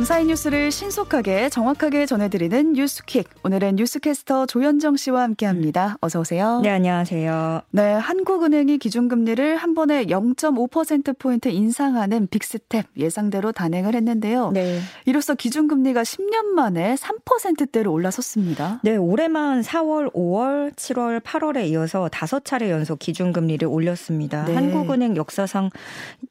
밤사이 뉴스를 신속하게 정확하게 전해드리는 뉴스퀵. 오늘은 뉴스캐스터 조현정 씨와 함께합니다. 어서 오세요. 네, 안녕하세요. 네, 한국은행이 기준금리를 한 번에 0.5% 포인트 인상하는 빅스텝 예상대로 단행을 했는데요. 네. 이로써 기준금리가 10년 만에 3%대로 올라섰습니다. 네, 올해만 4월, 5월, 7월, 8월에 이어서 다섯 차례 연속 기준금리를 올렸습니다. 네. 한국은행 역사상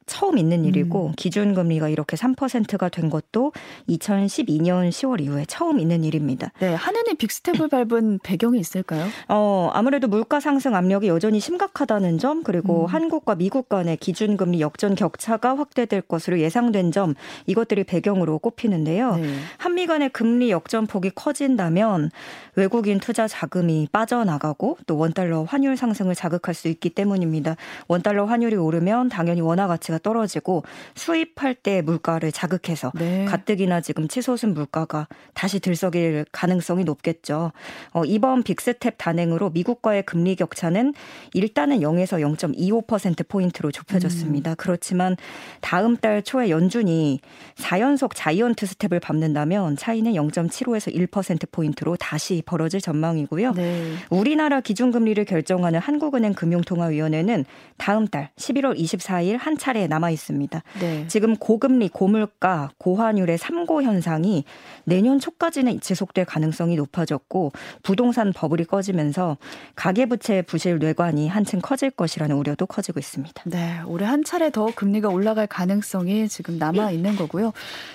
처음 있는 일이고 음. 기준금리가 이렇게 3%가 된 것도 2012년 10월 이후에 처음 있는 일입니다. 네, 한은이 빅스텝을 밟은 배경이 있을까요? 어, 아무래도 물가 상승 압력이 여전히 심각하다는 점, 그리고 음. 한국과 미국 간의 기준 금리 역전 격차가 확대될 것으로 예상된 점, 이것들이 배경으로 꼽히는데요. 네. 한미 간의 금리 역전 폭이 커진다면 외국인 투자 자금이 빠져나가고 또 원달러 환율 상승을 자극할 수 있기 때문입니다. 원달러 환율이 오르면 당연히 원화 가치가 떨어지고 수입할 때 물가를 자극해서 네. 가뜩이나 지금 치솟은 물가가 다시 들썩일 가능성이 높겠죠. 어, 이번 빅스텝 단행으로 미국과의 금리 격차는 일단은 0에서 0.25% 포인트로 좁혀졌습니다. 음. 그렇지만 다음 달 초에 연준이 4연속 자이언트 스텝을 밟는다면 차이는 0.75에서 1% 포인트로 다시 벌어질 전망이고요. 네. 우리나라 기준금리를 결정하는 한국은행 금융통화위원회는 다음 달 11월 24일 한 차례 남아 있습니다. 네. 지금 고금리, 고물가, 고환율의 삼고 현상이 내년 초까지는 지속될 가능성이 높아졌고 부동산 버블이 꺼지면서 가계부채 부실 뇌관이 한층 커질 것이라는 우려도 커지고 있습니다. 네, 올해 한 차례 더 금리가 올라갈 가능성이 지금 남아 있는 거고요.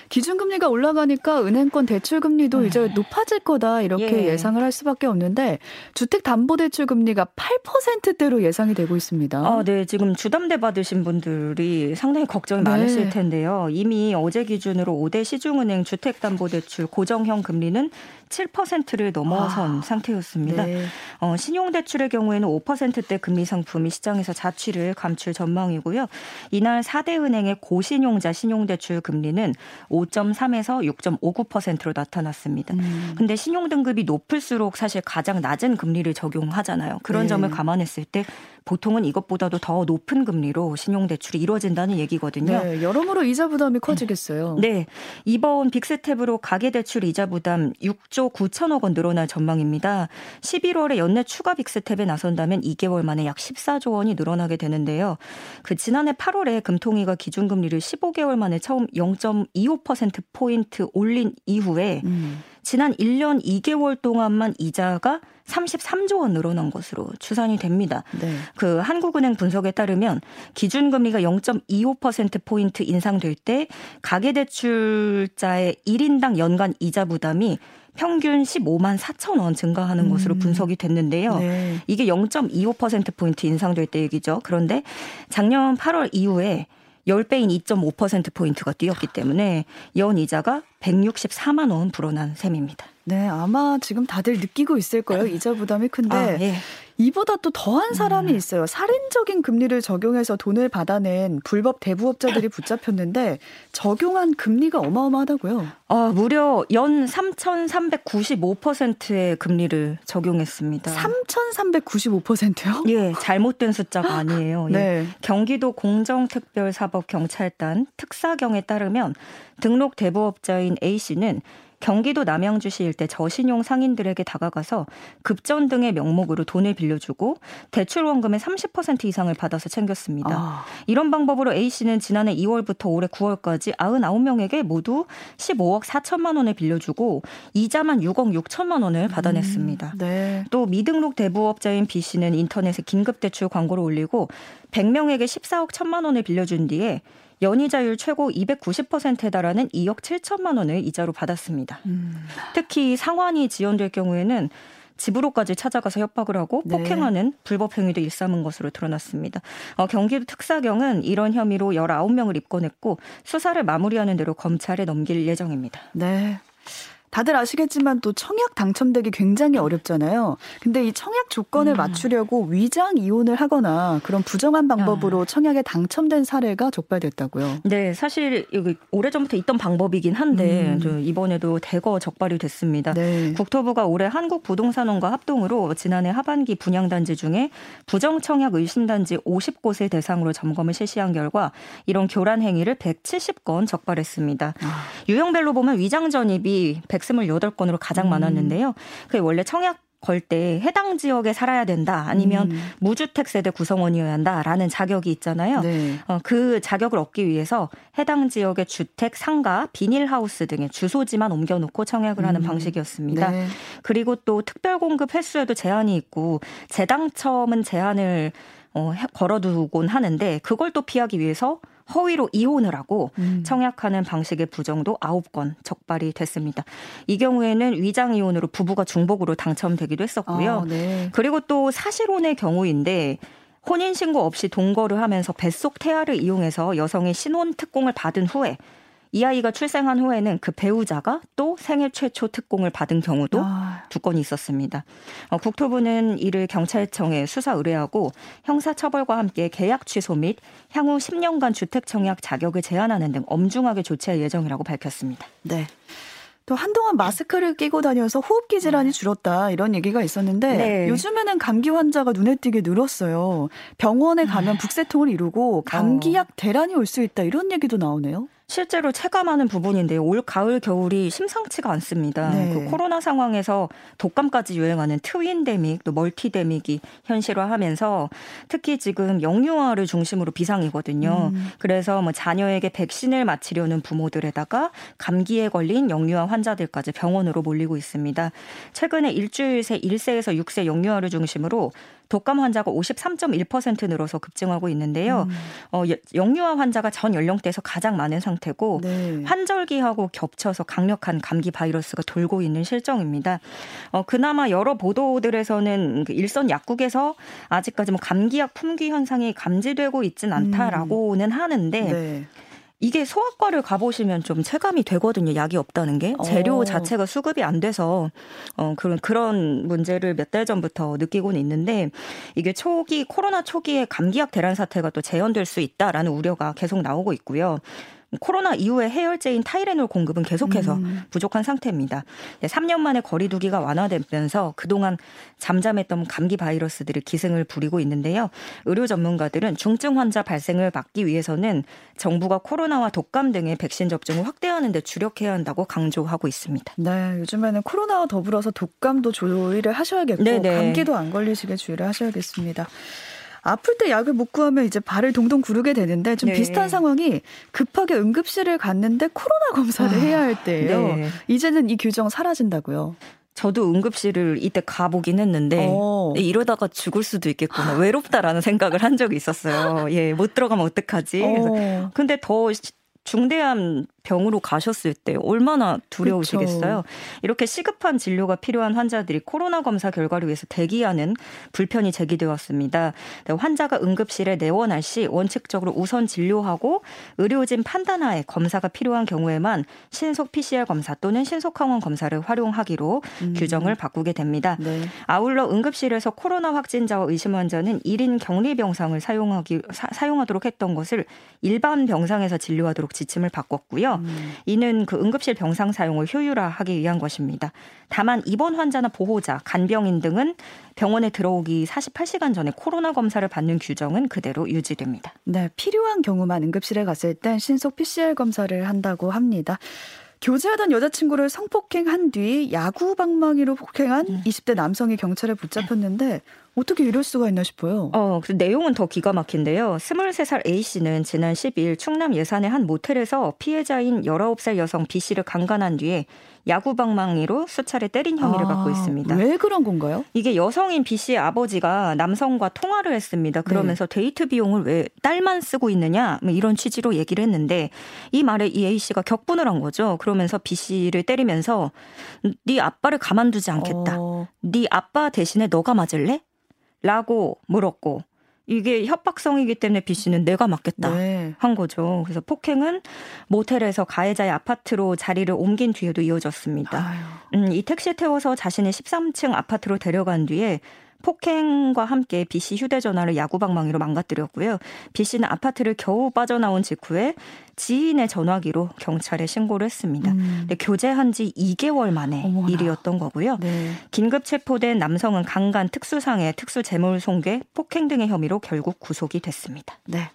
기준금리가 올라가니까 은행권 대출 금리도 네. 이제 높아질 거다 이렇게 예. 상을할 수밖에 없는데 주택담보대출 금리가 8%대로 예상이 되고 있습니다. 아, 네, 지금 주담대 받으신 분들이 상당히 걱정이 네. 많으실 텐데요. 이미 어제 기준으로 5대 시중은행 주택담보대출 고정형 금리는 7%를 넘어선 아, 상태였습니다. 네. 어, 신용대출의 경우에는 5%대 금리 상품이 시장에서 자취를 감출 전망이고요. 이날 4대 은행의 고신용자 신용대출 금리는 5.3에서 6.59%로 나타났습니다. 음. 근데 신용 등급이 높을수록 사실 가장 낮은 금리를 적용하잖아요. 그런 네. 점을 감안했을 때 보통은 이것보다도 더 높은 금리로 신용대출이 이루어진다는 얘기거든요. 네, 여러모로 이자 부담이 커지겠어요. 네, 이번 빅스텝으로 가계대출 이자 부담 6조 9천억 원 늘어날 전망입니다. 11월에 연내 추가 빅스텝에 나선다면 2개월 만에 약 14조 원이 늘어나게 되는데요. 그 지난해 8월에 금통위가 기준금리를 15개월 만에 처음 0.25% 포인트 올린 이후에 음. 지난 1년 2개월 동안만 이자가 33조 원 늘어난 것으로 추산이 됩니다. 네. 그 한국은행 분석에 따르면 기준금리가 0.25% 포인트 인상될 때 가계대출자의 1인당 연간 이자 부담이 평균 15만 4천 원 증가하는 음. 것으로 분석이 됐는데요. 네. 이게 0.25% 포인트 인상될 때 얘기죠. 그런데 작년 8월 이후에 10배인 2.5% 포인트가 뛰었기 때문에 연 이자가 164만 원 불어난 셈입니다. 네, 아마 지금 다들 느끼고 있을 거예요. 이자 부담이 큰데 아, 예. 이보다 또 더한 사람이 음. 있어요. 살인적인 금리를 적용해서 돈을 받아낸 불법 대부업자들이 붙잡혔는데 적용한 금리가 어마어마하다고요. 아, 무려 연 3,395%의 금리를 적용했습니다. 3,395%요? 예, 잘못된 숫자가 아니에요. 예. 네. 경기도 공정특별사법경찰단 특사경에 따르면 등록 대부업자인 A 씨는 경기도 남양주시 일대 저신용 상인들에게 다가가서 급전 등의 명목으로 돈을 빌려주고 대출 원금의 30% 이상을 받아서 챙겼습니다. 아. 이런 방법으로 A 씨는 지난해 2월부터 올해 9월까지 99명에게 모두 15억 4천만 원을 빌려주고 이자만 6억 6천만 원을 받아냈습니다. 음, 네. 또 미등록 대부업자인 B 씨는 인터넷에 긴급 대출 광고를 올리고 100명에게 14억 1천만 원을 빌려준 뒤에 연이자율 최고 290%에 달하는 2억 7천만 원을 이자로 받았습니다. 음. 특히 상환이 지연될 경우에는 집으로까지 찾아가서 협박을 하고 네. 폭행하는 불법 행위도 일삼은 것으로 드러났습니다. 어, 경기도 특사경은 이런 혐의로 19명을 입건했고 수사를 마무리하는 대로 검찰에 넘길 예정입니다. 네. 다들 아시겠지만 또 청약 당첨되기 굉장히 어렵잖아요. 근데 이 청약 조건을 음. 맞추려고 위장 이혼을 하거나 그런 부정한 방법으로 아. 청약에 당첨된 사례가 적발됐다고요. 네, 사실 오래전부터 있던 방법이긴 한데 음. 이번에도 대거 적발이 됐습니다. 네. 국토부가 올해 한국부동산원과 합동으로 지난해 하반기 분양단지 중에 부정 청약 의심단지 50곳을 대상으로 점검을 실시한 결과 이런 교란 행위를 170건 적발했습니다. 아. 유형별로 보면 위장 전입이 128건으로 가장 음. 많았는데요. 그게 원래 청약 걸때 해당 지역에 살아야 된다 아니면 음. 무주택 세대 구성원이어야 한다라는 자격이 있잖아요. 네. 어, 그 자격을 얻기 위해서 해당 지역의 주택, 상가, 비닐하우스 등의 주소지만 옮겨놓고 청약을 하는 음. 방식이었습니다. 네. 그리고 또 특별 공급 횟수에도 제한이 있고 재당첨은 제한을 어, 걸어두곤 하는데 그걸 또 피하기 위해서 허위로 이혼을 하고 음. 청약하는 방식의 부정도 9건 적발이 됐습니다. 이 경우에는 위장 이혼으로 부부가 중복으로 당첨되기도 했었고요. 아, 네. 그리고 또 사실혼의 경우인데 혼인신고 없이 동거를 하면서 뱃속 태아를 이용해서 여성의 신혼 특공을 받은 후에 이 아이가 출생한 후에는 그 배우자가 또 생애 최초 특공을 받은 경우도 아. 두 건이 있었습니다. 어, 국토부는 이를 경찰청에 수사 의뢰하고 형사처벌과 함께 계약 취소 및 향후 10년간 주택 청약 자격을 제한하는 등 엄중하게 조치할 예정이라고 밝혔습니다. 네. 또 한동안 마스크를 끼고 다녀서 호흡기 질환이 음. 줄었다 이런 얘기가 있었는데 네. 요즘에는 감기 환자가 눈에 띄게 늘었어요. 병원에 가면 아. 북새통을 이루고 감기약 어. 대란이 올 수 있다 이런 얘기도 나오네요. 실제로 체감하는 부분인데요. 올 가을 겨울이 심상치가 않습니다. 네. 그 코로나 상황에서 독감까지 유행하는 트윈데믹 또 멀티데믹이 현실화하면서 특히 지금 영유아를 중심으로 비상이거든요. 음. 그래서 뭐 자녀에게 백신을 맞히려는 부모들에다가 감기에 걸린 영유아 환자들까지 병원으로 몰리고 있습니다. 최근에 일주일 새 1세에서 6세 영유아를 중심으로 독감 환자가 53.1% 늘어서 급증하고 있는데요. 음. 어, 영유아 환자가 전 연령대에서 가장 많은 상태고 네. 환절기하고 겹쳐서 강력한 감기 바이러스가 돌고 있는 실정입니다. 어, 그나마 여러 보도들에서는 그 일선 약국에서 아직까지 뭐 감기약 품귀 현상이 감지되고 있진 않다라고는 하는데 네. 이게 소아과를 가보시면 좀 체감이 되거든요. 약이 없다는 게 재료 오. 어. 자체가 수급이 안 돼서 어 그런 그런 문제를 몇 달 전부터 느끼고는 있는데 이게 초기 코로나 초기에 감기약 대란 사태가 또 재현될 수 있다라는 우려가 계속 나오고 있고요. 코로나 이후에 해열제인 타이레놀 공급은 계속해서 음. 부족한 상태입니다. 3년 만에 거리두기가 완화되면서 그동안 잠잠했던 감기 바이러스들이 기승을 부리고 있는데요. 의료 전문가들은 중증 환자 발생을 막기 위해서는 정부가 코로나와 독감 등의 백신 접종을 확대하는 데 주력해야 한다고 강조하고 있습니다. 네, 요즘에는 코로나와 더불어서 독감도 주의를 하셔야겠고 네네. 감기도 안 걸리시게 주의를 하셔야겠습니다. 아플 때 약을 못 구하면 이제 발을 동동 구르게 되는데 좀 네. 비슷한 상황이 급하게 응급실을 갔는데 코로나 검사를 아, 해야 할 때예요. 네. 이제는 이 규정 사라진다고요. 저도 응급실을 이때 가보긴 했는데 어. 이러다가 죽을 수도 있겠구나 외롭다라는 생각을 한 적이 있었어요. 예, 못 들어가면 어떡하지? 어. 근데 더 중대한 병으로 가셨을 때 얼마나 두려우시겠어요. 그쵸. 이렇게 시급한 진료가 필요한 환자들이 코로나 검사 결과를 위해서 대기하는 불편이 제기되었습니다. 네, 환자가 응급실에 내원할 시 원칙적으로 우선 진료하고 의료진 판단하에 검사가 필요한 경우에만 신속 PCR 검사 또는 신속 항원 검사를 활용하기로 음. 규정을 바꾸게 됩니다. 네. 아울러 응급실에서 코로나 확진자와 의심 환자는 1인 격리 병상을 사용하기 사, 용하도록 했던 것을 일반 병상에서 진료하도록 지침을 바꿨고요. 음. 이는 그 응급실 병상 사용을 효율화하기 위한 것입니다. 다만 입원 환자나 보호자, 간병인 등은 병원에 들어오기 48시간 전에 코로나 검사를 받는 규정은 그대로 유지됩니다. 네, 필요한 경우만 응급실에 갔을 땐 신속 PCR 검사를 한다고 합니다. 교제하던 여자친구를 성폭행한 뒤 야구 방망이로 폭행한 음. 20대 남성이 경찰에 붙잡혔는데 어떻게 이럴 수가 있나 싶어요. 어, 그 내용은 더 기가 막힌데요. 23살 A씨는 지난 10일 충남 예산의 한 모텔에서 피해자인 19살 여성 B씨를 강간한 뒤에 야구 방망이로 수차례 때린 혐의를 아, 받고 있습니다. 왜 그런 건가요? 이게 여성인 B 씨의 아버지가 남성과 통화를 했습니다. 그러면서 네. 데이트 비용을 왜 딸만 쓰고 있느냐 뭐 이런 취지로 얘기를 했는데 이 말에 이 A 씨가 격분을 한 거죠. 그러면서 B 씨를 때리면서 네 아빠를 가만두지 않겠다. 어. 네 아빠 대신에 너가 맞을래? 라고 물었고 이게 협박성이기 때문에 B 씨는 내가 맞겠다 네. 한 거죠. 그래서 폭행은 모텔에서 가해자의 아파트로 자리를 옮긴 뒤에도 이어졌습니다. 음, 이 택시 태워서 자신의 13층 아파트로 데려간 뒤에 폭행과 함께 B 씨 휴대전화를 야구방망이로 망가뜨렸고요. B 씨는 아파트를 겨우 빠져나온 직후에 지인의 전화기로 경찰에 신고를 했습니다. 음. 근데 교제한 지 2개월 만에 어머나. 일이었던 거고요. 네. 긴급 체포된 남성은 강간 특수상해, 특수재물 손괴, 폭행 등의 혐의로 결국 구속이 됐습니다. 네.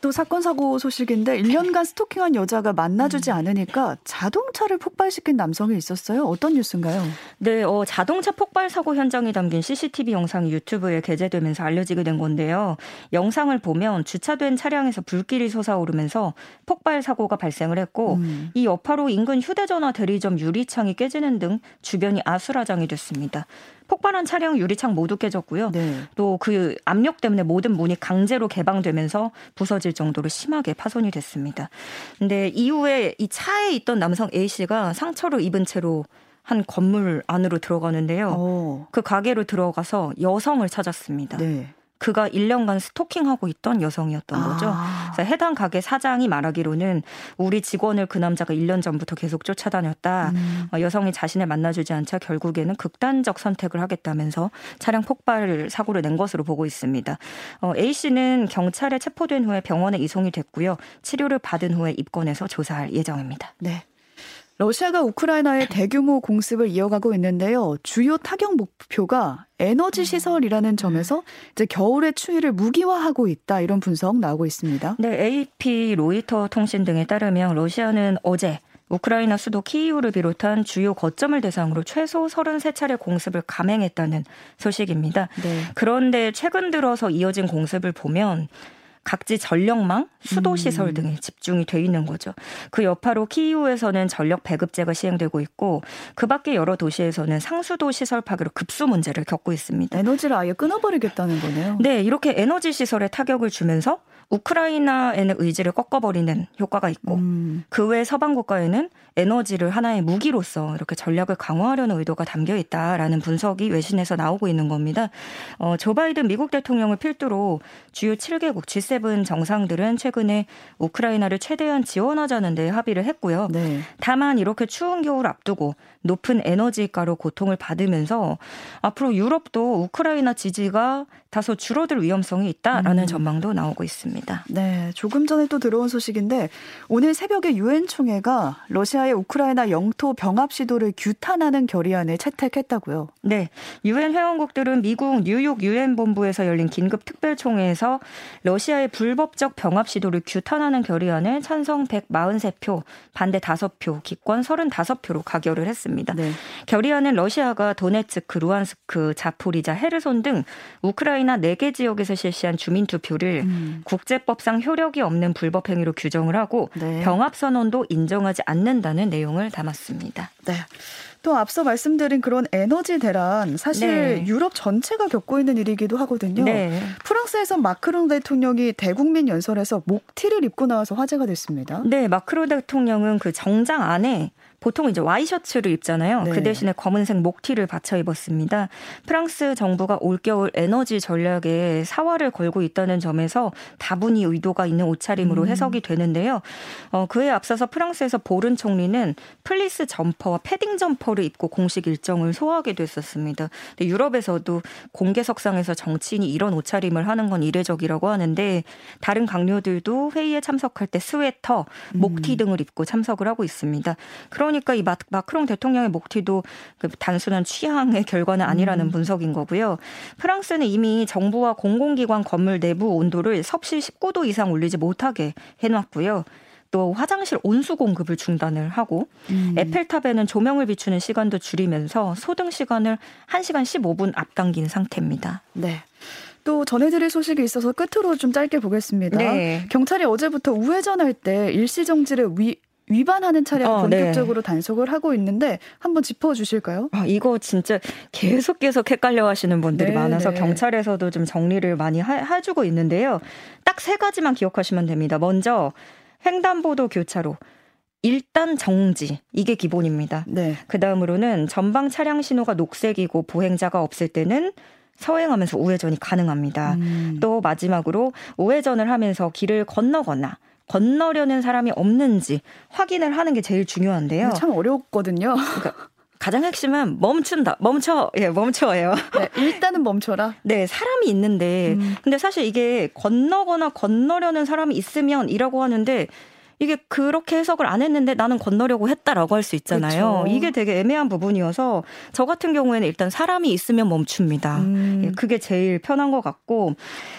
또 사건 사고 소식인데 1년간 스토킹한 여자가 만나주지 음. 않으니까 자동차를 폭발시킨 남성이 있었어요. 어떤 뉴스인가요? 네, 어, 자동차 폭발 사고 현장이 담긴 CCTV 영상이 유튜브에 게재되면서 알려지게 된 건데요. 영상을 보면 주차된 차량에서 불길이 솟아오르면서 폭발 사고가 발생을 했고 음. 이 여파로 인근 휴대전화 대리점 유리창이 깨지는 등 주변이 아수라장이 됐습니다. 폭발한 차량 유리창 모두 깨졌고요. 네. 또그 압력 때문에 모든 문이 강제로 개방되면서 부서질 정도로 심하게 파손이 됐습니다. 근데 이후에 이 차에 있던 남성 A 씨가 상처를 입은 채로 한 건물 안으로 들어가는데요. 오. 그 가게로 들어가서 여성을 찾았습니다. 네. 그가 1년간 스토킹하고 있던 여성이었던 거죠. 아. 그래서 해당 가게 사장이 말하기로는 우리 직원을 그 남자가 1년 전부터 계속 쫓아다녔다. 음. 어, 여성이 자신을 만나주지 않자 결국에는 극단적 선택을 하겠다면서 차량 폭발 사고를 낸 것으로 보고 있습니다. 어, A 씨는 경찰에 체포된 후에 병원에 이송이 됐고요. 치료를 받은 후에 입건해서 조사할 예정입니다. 네. 러시아가 우크라이나에 대규모 공습을 이어가고 있는데요. 주요 타격 목표가 에너지 시설이라는 점에서 이제 겨울의 추위를 무기화하고 있다 이런 분석 나오고 있습니다. 네, AP 로이터 통신 등에 따르면 러시아는 어제 우크라이나 수도 키이우를 비롯한 주요 거점을 대상으로 최소 33차례 공습을 감행했다는 소식입니다. 네. 그런데 최근 들어서 이어진 공습을 보면 각지 전력망, 수도 시설 음. 등에 집중이 돼 있는 거죠. 그 여파로 키이우에서는 전력 배급제가 시행되고 있고 그 밖에 여러 도시에서는 상수도 시설 파괴로 급수 문제를 겪고 있습니다. 에너지를 아예 끊어버리겠다는 거네요. 네, 이렇게 에너지 시설에 타격을 주면서 우크라이나에는 의지를 꺾어버리는 효과가 있고 음. 그외 서방 국가에는 에너지를 하나의 무기로서 이렇게 전략을 강화하려는 의도가 담겨 있다라는 분석이 외신에서 나오고 있는 겁니다. 어, 조 바이든 미국 대통령을 필두로 주요 7개국 G7 정상들은 최근에 우크라이나를 최대한 지원하자는 데 합의를 했고요. 네. 다만 이렇게 추운 겨울 앞두고 높은 에너지가로 고통을 받으면서 앞으로 유럽도 우크라이나 지지가 다소 줄어들 위험성이 있다라는 음. 전망도 나오고 있습니다. 네, 조금 전에 또 들어온 소식인데 오늘 새벽에 유엔 총회가 러시아의 우크라이나 영토 병합 시도를 규탄하는 결의안을 채택했다고요. 네, 유엔 회원국들은 미국 뉴욕 유엔 본부에서 열린 긴급 특별 총회에서 러시아의 불법적 병합 시도를 규탄하는 결의안을 찬성 143표, 반대 5표, 기권 35표로 가결을 했습니다. 네. 결의안은 러시아가 도네츠크, 루안스크, 자포리자, 헤르손 등 우크라이나 우크라이나 4개 지역에서 실시한 주민 투표를 음. 국제법상 효력이 없는 불법 행위로 규정을 하고 네. 병합 선언도 인정하지 않는다는 내용을 담았습니다. 네. 또 앞서 말씀드린 그런 에너지 대란 사실 네. 유럽 전체가 겪고 있는 일이기도 하거든요. 네. 프랑스에서 마크롱 대통령이 대국민 연설에서 목티를 입고 나와서 화제가 됐습니다. 네, 마크롱 대통령은 그 정장 안에 보통 이제 와이셔츠를 입잖아요. 네. 그 대신에 검은색 목티를 받쳐 입었습니다. 프랑스 정부가 올겨울 에너지 전략에 사활을 걸고 있다는 점에서 다분히 의도가 있는 옷차림으로 음. 해석이 되는데요. 어, 그에 앞서서 프랑스에서 보른 총리는 플리스 점퍼와 패딩 점퍼 를 입고 공식 일정을 소화하게 됐었습니다. 근데 유럽에서도 공개석상에서 정치인이 이런 옷차림을 하는 건 이례적이라고 하는데 다른 각료들도 회의에 참석할 때 스웨터, 목티 음. 등을 입고 참석을 하고 있습니다. 그러니까 이 마, 마크롱 대통령의 목티도 그 단순한 취향의 결과는 아니라는 음. 분석인 거고요. 프랑스는 이미 정부와 공공기관 건물 내부 온도를 섭씨 19도 이상 올리지 못하게 해놨고요. 또 화장실 온수 공급을 중단을 하고 음. 에펠탑에는 조명을 비추는 시간도 줄이면서 소등 시간을 1시간 15분 앞당긴 상태입니다. 네. 또 전해드릴 소식이 있어서 끝으로 좀 짧게 보겠습니다. 네. 경찰이 어제부터 우회전할 때 일시 정지를 위, 위반하는 차량 어, 네. 본격적으로 네. 단속을 하고 있는데 한번 짚어주실까요? 아, 이거 진짜 계속 계속 헷갈려 하시는 분들이 네, 많아서 네. 경찰에서도 좀 정리를 많이 하, 해주고 있는데요. 딱 세 가지만 기억하시면 됩니다. 먼저 횡단보도 교차로. 일단 정지 이게 기본입니다. 네. 그 다음으로는 전방 차량 신호가 녹색이고 보행자가 없을 때는 서행하면서 우회전이 가능합니다. 음. 또 마지막으로 우회전을 하면서 길을 건너거나 건너려는 사람이 없는지 확인을 하는 게 제일 중요한데요. 참 어렵거든요. 그러니까 가장 핵심은 멈춘다. 멈춰. 예, 멈춰예요. 네, 일단은 멈춰라. 네, 사람이 있는데 음. 근데 사실 이게 건너거나 건너려는 사람이 있으면이라고 하는데 이게 그렇게 해석을 안 했는데 나는 건너려고 했다라고 할 수 있잖아요. 그쵸. 이게 되게 애매한 부분이어서 저 같은 경우에는 일단 사람이 있으면 멈춥니다. 음. 예, 그게 제일 편한 것 같고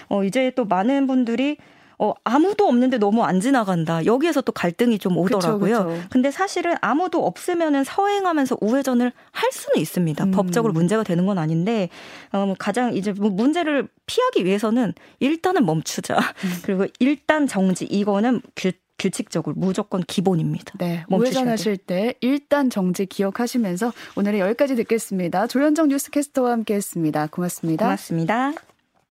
어 이제 또 많은 분들이 어, 아무도 없는데 너무 안 지나간다. 여기에서 또 갈등이 좀 오더라고요. 그쵸, 그쵸. 근데 사실은 아무도 없으면은 서행하면서 우회전을 할 수는 있습니다. 음. 법적으로 문제가 되는 건 아닌데, 어, 뭐 가장 이제 뭐 문제를 피하기 위해서는 일단은 멈추자. 음. 그리고 일단 정지. 이거는 규, 규칙적으로 무조건 기본입니다. 네. 우회전하실 때 일단 정지 기억하시면서 오늘은 여기까지 듣겠습니다. 조현정 뉴스캐스터와 함께 했습니다. 고맙습니다. 고맙습니다.